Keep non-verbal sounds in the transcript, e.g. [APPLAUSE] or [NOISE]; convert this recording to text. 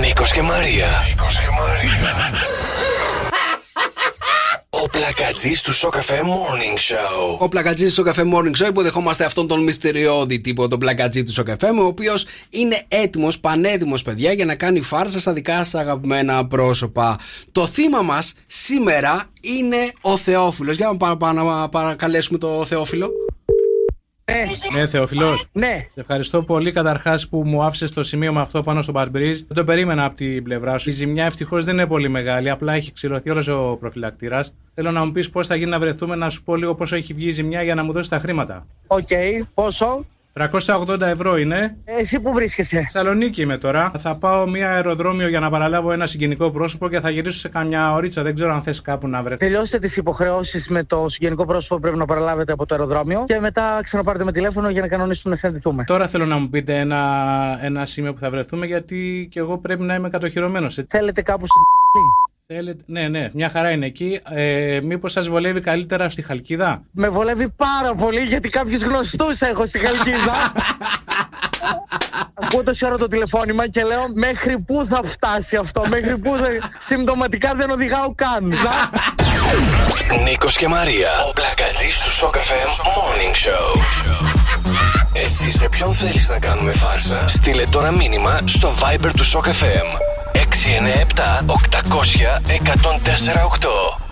Νίκος και Μαρία. Ο πλακατζής του Σοκαφέ Morning Show. Ο πλακατζής του Σοκαφέ Morning Show υποδεχόμαστε αυτόν τον μυστηριώδη τύπο, τον πλακατζή του Σοκαφέ, ο οποίος είναι έτοιμος, πανέτοιμος, παιδιά, για να κάνει φάρσα στα δικά σας αγαπημένα πρόσωπα. Το θύμα μας σήμερα είναι ο Θεόφιλος. Για να παρα- παρα- παρακαλέσουμε το Θεόφιλο. Ναι, Ναι, Θεοφιλό. ναι. Σε ευχαριστώ πολύ καταρχάς που μου άφησες το σημείωμα αυτό πάνω στο παρμπρίζ. Δεν το περίμενα από την πλευρά σου. Η ζημιά ευτυχώς δεν είναι πολύ μεγάλη, απλά έχει ξηλωθεί όλος ο προφυλακτήρας. Θέλω να μου πεις πώς θα γίνει να βρεθούμε, να σου πω λίγο πόσο έχει βγει η ζημιά για να μου δώσεις τα χρήματα. Οκ, πόσο; 380 ευρώ είναι. Εσύ που βρίσκεσαι. Θεσσαλονίκη είμαι τώρα. Θα πάω μία αεροδρόμιο για να παραλάβω ένα συγγενικό πρόσωπο και θα γυρίσω σε καμιά ωρίτσα. Δεν ξέρω αν θες κάπου να βρεθείς. Τελειώστε τις υποχρεώσεις με το συγγενικό πρόσωπο που πρέπει να παραλάβετε από το αεροδρόμιο και μετά ξαναπάρτε με τηλέφωνο για να κανονίσουμε να συναντηθούμε. Τώρα θέλω να μου πείτε ένα, ένα σημείο που θα βρεθούμε γιατί και εγώ πρέπει να είμαι κατοχυρωμένος. Θέλετε κάπου στην [LAUGHS] Θέλετε... Ναι, ναι, μια χαρά είναι εκεί. Ε, Μήπως σας βολεύει καλύτερα στη Χαλκίδα; Με βολεύει πάρα πολύ γιατί κάποιους γνωστούς έχω στη Χαλκίδα. [LAUGHS] Ακούω τόση ώρα το τηλεφώνημα και λέω μέχρι πού θα φτάσει αυτό, μέχρι πού θα... Συμπτωματικά δεν οδηγάω καν. Νίκος και Μαρία. Ο πλακατζής του Σοκαφέ Morning Show. Εσύ σε ποιον θέλεις να κάνουμε φάρσα; Στείλε τώρα μήνυμα στο Viber του Σοκαφέ. 697 800 1048.